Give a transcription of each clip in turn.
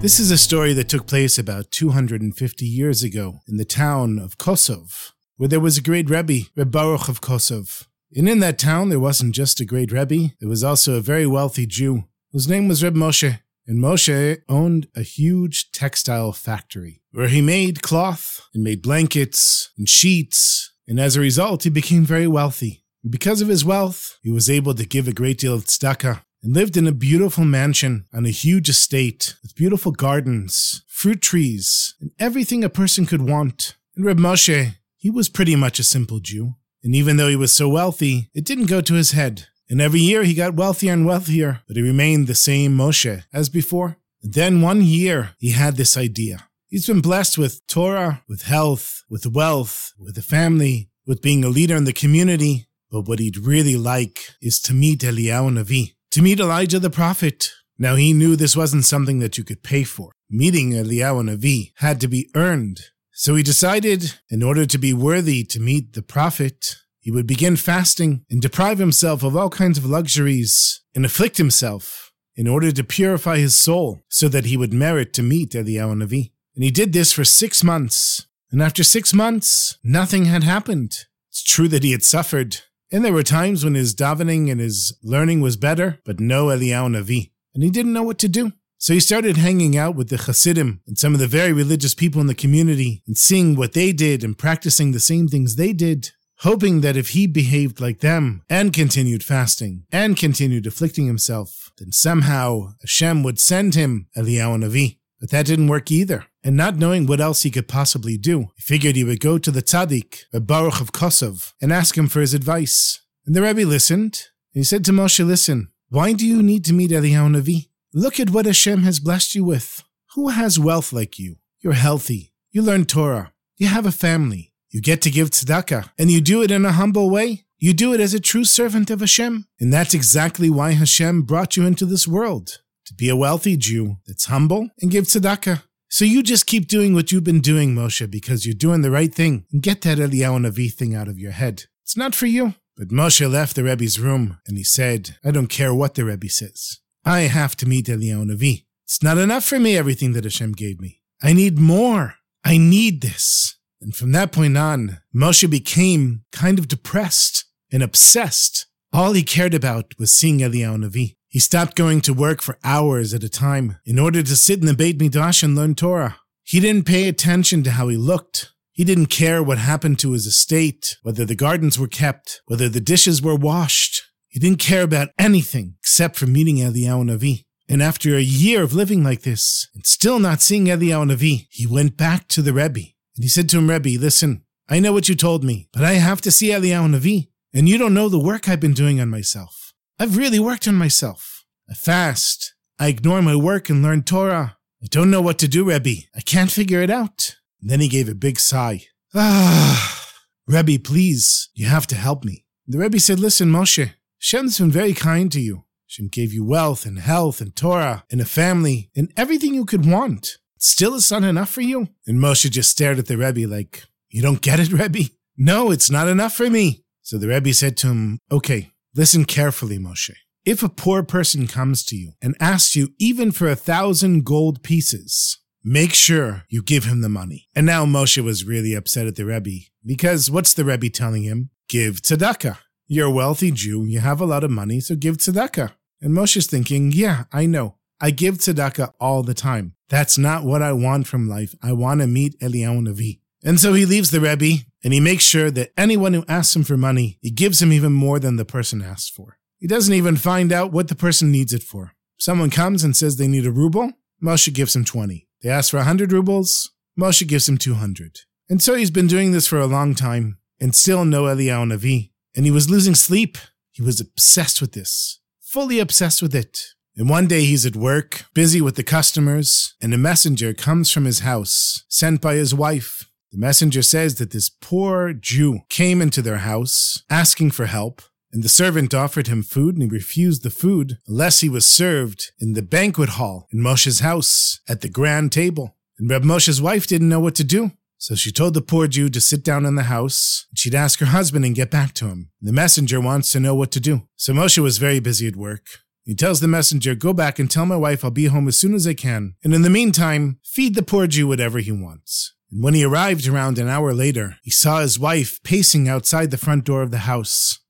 This is a story that took place about 250 years ago in the town of Kosov, where there was a great Rebbe, Reb Baruch of Kosov. And in that town, there wasn't just a great Rebbe, there was also a very wealthy Jew whose name was Reb Moshe. And Moshe owned a huge textile factory where he made cloth and made blankets and sheets. And as a result, he became very wealthy. And because of his wealth, he was able to give a great deal of tzedakah and lived in a beautiful mansion on a huge estate with beautiful gardens, fruit trees, and everything a person could want. And Reb Moshe, he was pretty much a simple Jew. And even though he was so wealthy, it didn't go to his head. And every year he got wealthier and wealthier, but he remained the same Moshe as before. And Then one year he had this idea. He's been blessed with Torah, with health, with wealth, with a family, with being a leader in the community. But what he'd really like is to meet Eliyahu Navi, to meet Elijah the prophet. Now he knew this wasn't something that you could pay for. Meeting Eliyahu Navi had to be earned. So he decided, in order to be worthy to meet the prophet, he would begin fasting and deprive himself of all kinds of luxuries and afflict himself in order to purify his soul so that he would merit to meet Eliyahu Navi. And he did this for six months. And after six months, nothing had happened. It's true that he had suffered. And there were times when his davening and his learning was better, but no Eliyahu Navi. And he didn't know what to do. So he started hanging out with the Hasidim and some of the very religious people in the community and seeing what they did and practicing the same things they did hoping that if he behaved like them and continued fasting and continued afflicting himself, then somehow Hashem would send him Eliyahu Navi. But that didn't work either. And not knowing what else he could possibly do, he figured he would go to the tzaddik, the Baruch of Kosov, and ask him for his advice. And the Rebbe listened, and he said to Moshe, listen, why do you need to meet Eliyahu Navi? Look at what Hashem has blessed you with. Who has wealth like you? You're healthy. You learn Torah. You have a family. You get to give tzedakah, and you do it in a humble way. You do it as a true servant of Hashem. And that's exactly why Hashem brought you into this world to be a wealthy Jew that's humble and give tzedakah. So you just keep doing what you've been doing, Moshe, because you're doing the right thing. And get that Eliyahu Navi thing out of your head. It's not for you. But Moshe left the Rebbe's room and he said, I don't care what the Rebbe says. I have to meet Eliyahu Navi. It's not enough for me, everything that Hashem gave me. I need more. I need this. And from that point on, Moshe became kind of depressed and obsessed. All he cared about was seeing Eliyahu Navi. He stopped going to work for hours at a time in order to sit in the Beit Midrash and learn Torah. He didn't pay attention to how he looked. He didn't care what happened to his estate, whether the gardens were kept, whether the dishes were washed. He didn't care about anything except for meeting Eliyahu Navi. And after a year of living like this and still not seeing Eliyahu Navi, he went back to the Rebbe and he said to him, Rebbe, listen, I know what you told me, but I have to see Eliyahu Navi, and you don't know the work I've been doing on myself. I've really worked on myself. I fast. I ignore my work and learn Torah. I don't know what to do, Rebbe. I can't figure it out. And then he gave a big sigh. Ah, Rebbe, please, you have to help me. The Rebbe said, listen, Moshe, Hashem's been very kind to you. Hashem gave you wealth and health and Torah and a family and everything you could want. Still is not enough for you? And Moshe just stared at the Rebbe like, You don't get it, Rebbe? No, it's not enough for me. So the Rebbe said to him, Okay, listen carefully, Moshe. If a poor person comes to you and asks you even for a thousand gold pieces, make sure you give him the money. And now Moshe was really upset at the Rebbe because what's the Rebbe telling him? Give tzedakah. You're a wealthy Jew, you have a lot of money, so give tzedakah. And Moshe's thinking, yeah, I know. I give tzedakah all the time. That's not what I want from life. I want to meet Eliyahu Navi. And so he leaves the Rebbe and he makes sure that anyone who asks him for money, he gives him even more than the person asks for. He doesn't even find out what the person needs it for. Someone comes and says they need a ruble, Moshe gives him 20. They ask for 100 rubles, Moshe gives him 200. And so he's been doing this for a long time and still no Eliyahu Navi. And he was losing sleep. He was obsessed with this, fully obsessed with it. And one day he's at work, busy with the customers, and a messenger comes from his house, sent by his wife. The messenger says that this poor Jew came into their house asking for help, and the servant offered him food and he refused the food unless he was served in the banquet hall in Moshe's house at the grand table. And Reb Moshe's wife didn't know what to do. So she told the poor Jew to sit down in the house. And she'd ask her husband and get back to him. The messenger wants to know what to do. So Moshe was very busy at work. He tells the messenger, Go back and tell my wife I'll be home as soon as I can. And in the meantime, feed the poor Jew whatever he wants. And when he arrived around an hour later, he saw his wife pacing outside the front door of the house.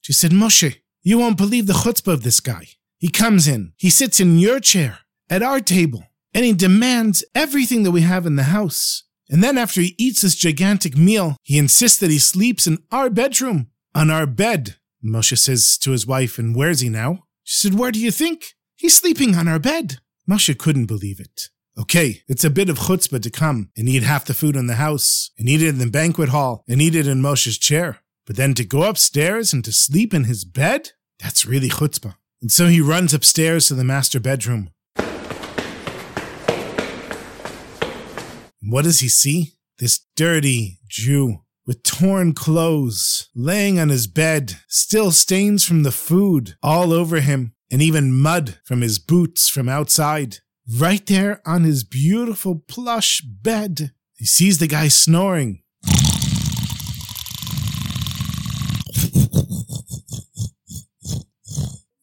She said, Moshe, you won't believe the chutzpah of this guy. He comes in, he sits in your chair, at our table, and he demands everything that we have in the house. And then after he eats this gigantic meal, he insists that he sleeps in our bedroom, on our bed. Moshe says to his wife, and where's he now? She said, where do you think? He's sleeping on our bed. Moshe couldn't believe it. Okay, it's a bit of chutzpah to come and eat half the food in the house, and eat it in the banquet hall, and eat it in Moshe's chair. But then to go upstairs and to sleep in his bed? That's really chutzpah. And so he runs upstairs to the master bedroom. What does he see? This dirty Jew with torn clothes, laying on his bed, still stains from the food all over him, and even mud from his boots from outside. Right there on his beautiful plush bed, he sees the guy snoring.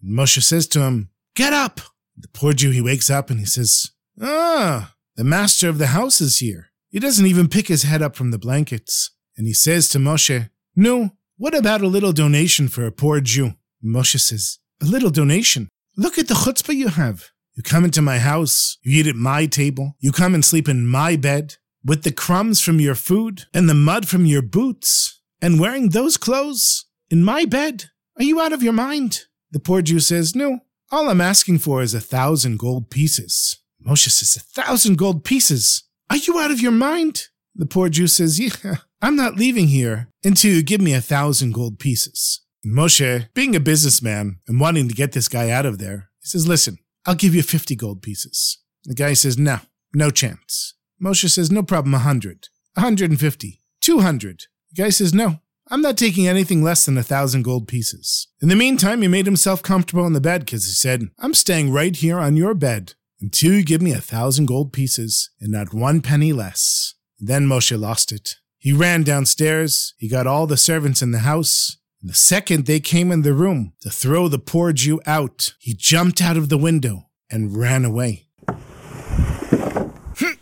Moshe says to him, Get up! The poor Jew, he wakes up and he says, Ah, the master of the house is here. He doesn't even pick his head up from the blankets. And he says to Moshe, No, what about a little donation for a poor Jew? Moshe says, A little donation? Look at the chutzpah you have. You come into my house, you eat at my table, you come and sleep in my bed, with the crumbs from your food and the mud from your boots, and wearing those clothes in my bed. Are you out of your mind? The poor Jew says, No, all I'm asking for is a thousand gold pieces. Moshe says, A thousand gold pieces? Are you out of your mind? The poor Jew says, Yeah, I'm not leaving here until you give me a thousand gold pieces. And Moshe, being a businessman and wanting to get this guy out of there, he says, Listen, I'll give you 50 gold pieces. The guy says, No, no chance. Moshe says, No problem, a 100, 150, 200. The guy says, No, I'm not taking anything less than a thousand gold pieces. In the meantime, he made himself comfortable on the bed because he said, I'm staying right here on your bed until you give me a thousand gold pieces and not one penny less. Then Moshe lost it. He ran downstairs, he got all the servants in the house, the second they came in the room to throw the poor Jew out, he jumped out of the window and ran away. Hmm.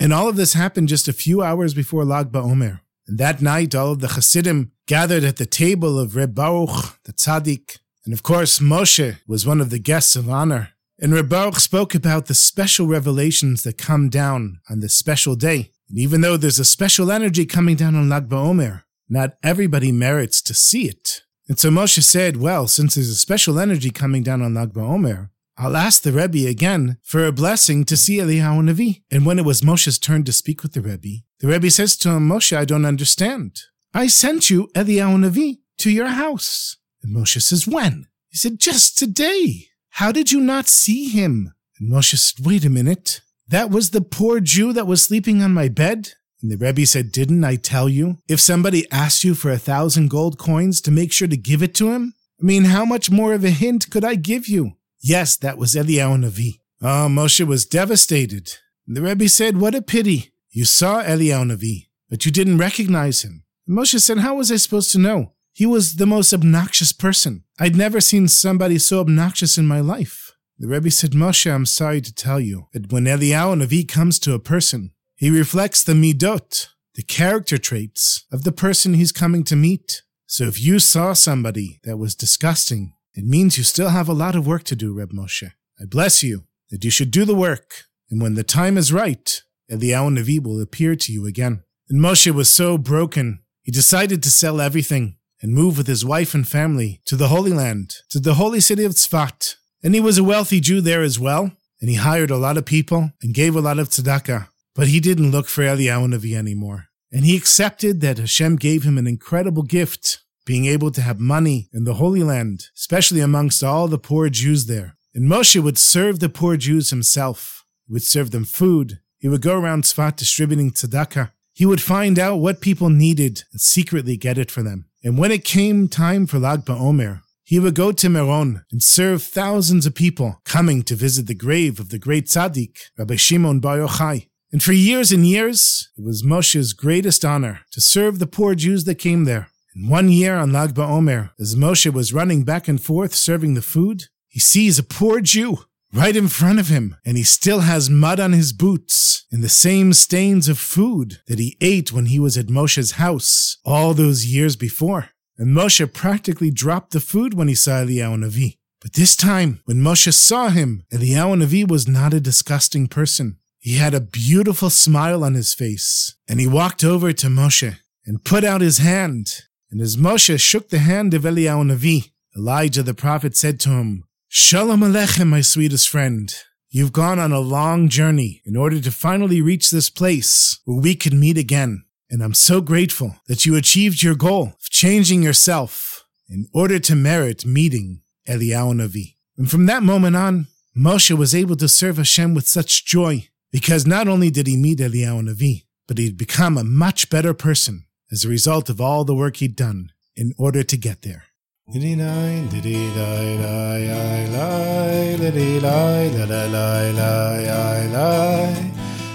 And all of this happened just a few hours before Lag BaOmer. And that night, all of the Hasidim gathered at the table of Reb Baruch, the Tzaddik. And of course, Moshe was one of the guests of honor. And Reb Baruch spoke about the special revelations that come down on this special day. Even though there's a special energy coming down on Lag BaOmer, not everybody merits to see it. And so Moshe said, well, since there's a special energy coming down on Lag BaOmer, I'll ask the Rebbe again for a blessing to see Eliyahu Navi. And when it was Moshe's turn to speak with the Rebbe, the Rebbe says to him, Moshe, I don't understand. I sent you Eliyahu Navi to your house. And Moshe says, when? He said, just today. How did you not see him? And Moshe said, wait a minute. That was the poor Jew that was sleeping on my bed? And the Rebbe said, didn't I tell you? If somebody asked you for a thousand gold coins to make sure to give it to him? I mean, how much more of a hint could I give you? Yes, that was Eliyahu Navi. Oh, Moshe was devastated. The Rebbe said, What a pity. You saw Eliyahu Navi, but you didn't recognize him. And Moshe said, How was I supposed to know? He was the most obnoxious person. I'd never seen somebody so obnoxious in my life. The Rebbe said, Moshe, I'm sorry to tell you that when Eliyahu Navi comes to a person, he reflects the midot, the character traits of the person he's coming to meet. So if you saw somebody that was disgusting, it means you still have a lot of work to do, Reb Moshe. I bless you that you should do the work, and when the time is right, Eliyahu Navi will appear to you again. And Moshe was so broken, he decided to sell everything and move with his wife and family to the Holy Land, to the holy city of Tzfat. And he was a wealthy Jew there as well, and he hired a lot of people and gave a lot of tzedakah. But he didn't look for Eliyahu Navi anymore. And he accepted that Hashem gave him an incredible gift being able to have money in the Holy Land, especially amongst all the poor Jews there. And Moshe would serve the poor Jews himself. He would serve them food. He would go around Tzfat distributing tzedakah. He would find out what people needed and secretly get it for them. And when it came time for Lag BaOmer, he would go to Meron and serve thousands of people coming to visit the grave of the great tzaddik, Rabbi Shimon Bar Yochai. And for years and years, it was Moshe's greatest honor to serve the poor Jews that came there. And one year on Lag BaOmer, as Moshe was running back and forth serving the food, he sees a poor Jew right in front of him, and he still has mud on his boots and the same stains of food that he ate when he was at Moshe's house all those years before. And Moshe practically dropped the food when he saw Eliyahu Navi. But this time, when Moshe saw him, Eliyahu Navi was not a disgusting person. He had a beautiful smile on his face, and he walked over to Moshe and put out his hand. And as Moshe shook the hand of Eliyahu Navi, Elijah the prophet said to him, Shalom Aleichem, my sweetest friend. You've gone on a long journey in order to finally reach this place where we can meet again. And I'm so grateful that you achieved your goal of changing yourself in order to merit meeting Eliyahu Navi. And from that moment on, Moshe was able to serve Hashem with such joy because not only did he meet Eliyahu Navi, but he'd become a much better person as a result of all the work he'd done in order to get there.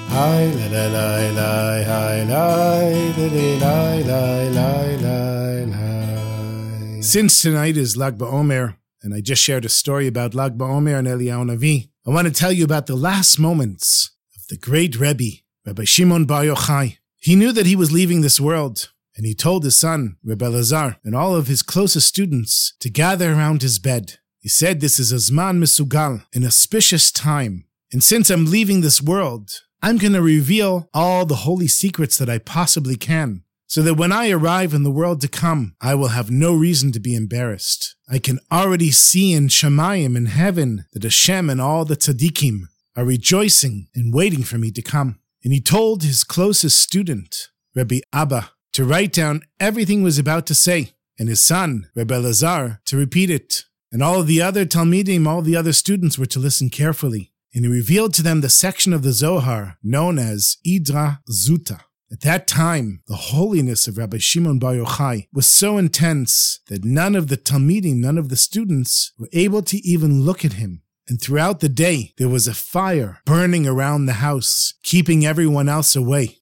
Lie, la la. Hi, la la hi, lie, lie, lie, lie, lie. Since tonight is Lag BaOmer, and I just shared a story about Lag BaOmer and Eliyahu Navi, I want to tell you about the last moments of the great Rebbe, Rabbi Shimon Bar Yochai. He knew that he was leaving this world, and he told his son, Rebbe Lazar, and all of his closest students to gather around his bed. He said this is a Zman Misugal, an auspicious time. And since I'm leaving this world, I'm going to reveal all the holy secrets that I possibly can, so that when I arrive in the world to come, I will have no reason to be embarrassed. I can already see in Shemayim in heaven that Hashem and all the tzaddikim are rejoicing and waiting for me to come. And he told his closest student, Rabbi Abba, to write down everything he was about to say, and his son, Rebbe Lazar, to repeat it. And all the other Talmidim, all the other students were to listen carefully. And he revealed to them the section of the Zohar known as Idra Zuta. At that time, the holiness of Rabbi Shimon Bar Yochai was so intense that none of the Talmidim, none of the students, were able to even look at him. And throughout the day, there was a fire burning around the house, keeping everyone else away.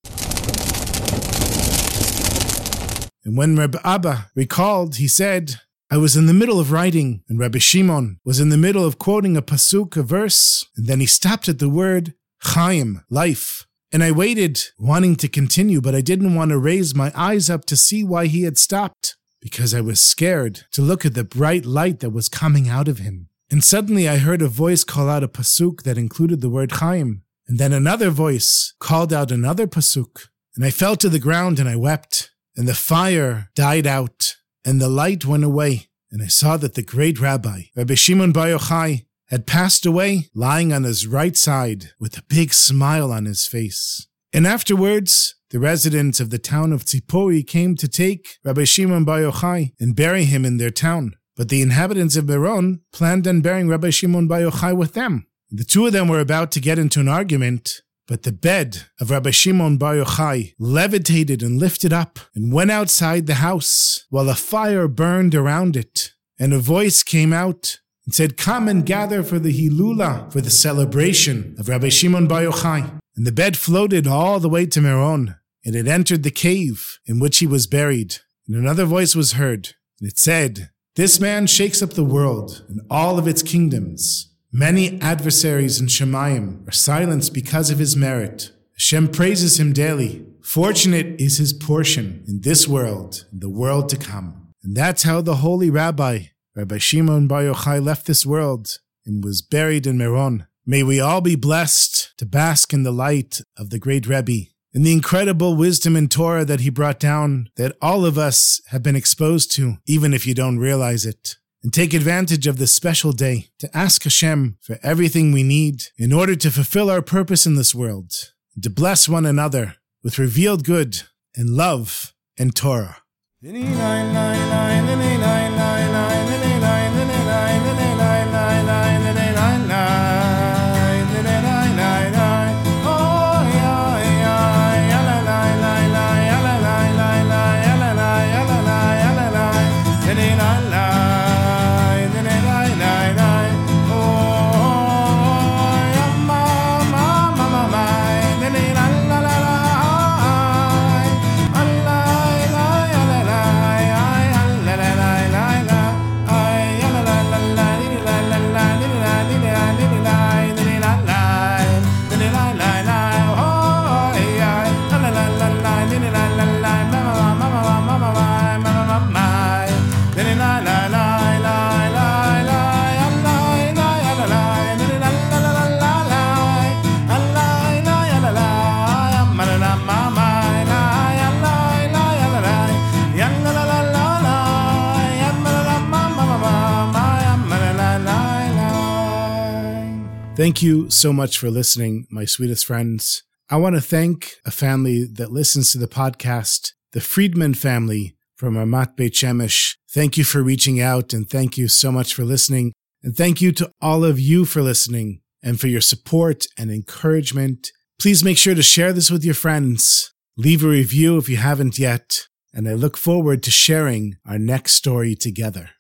And when Reb Abba recalled, he said, I was in the middle of writing, and Rabbi Shimon was in the middle of quoting a pasuk, a verse, and then he stopped at the word Chaim, life. And I waited, wanting to continue, but I didn't want to raise my eyes up to see why he had stopped, because I was scared to look at the bright light that was coming out of him. And suddenly I heard a voice call out a pasuk that included the word Chaim, and then another voice called out another pasuk, and I fell to the ground and I wept. And the fire died out, and the light went away, and I saw that the great rabbi, Rabbi Shimon Bar Yochai, had passed away, lying on his right side with a big smile on his face. And afterwards, the residents of the town of Tzipori came to take Rabbi Shimon Bar Yochai and bury him in their town. But the inhabitants of Meron planned on burying Rabbi Shimon Bar Yochai with them. The two of them were about to get into an argument but the bed of Rabbi Shimon Bar Yochai levitated and lifted up and went outside the house while a fire burned around it. And a voice came out and said, Come and gather for the Hilula, for the celebration of Rabbi Shimon Bar Yochai. And the bed floated all the way to Meron, and it entered the cave in which he was buried. And another voice was heard, and it said, This man shakes up the world and all of its kingdoms. Many adversaries in Shemayim are silenced because of his merit. Hashem praises him daily. Fortunate is his portion in this world and the world to come. And that's how the holy rabbi, Rabbi Shimon Bar Yochai, left this world and was buried in Meron. May we all be blessed to bask in the light of the great Rebbe and the incredible wisdom and Torah that he brought down that all of us have been exposed to, even if you don't realize it and take advantage of this special day to ask Hashem for everything we need in order to fulfill our purpose in this world, and to bless one another with revealed good and love and Torah. Thank you so much for listening, my sweetest friends. I want to thank a family that listens to the podcast, the Friedman family from Ramat Beit Shemesh. Thank you for reaching out and thank you so much for listening. And thank you to all of you for listening and for your support and encouragement. Please make sure to share this with your friends. Leave a review if you haven't yet. And I look forward to sharing our next story together.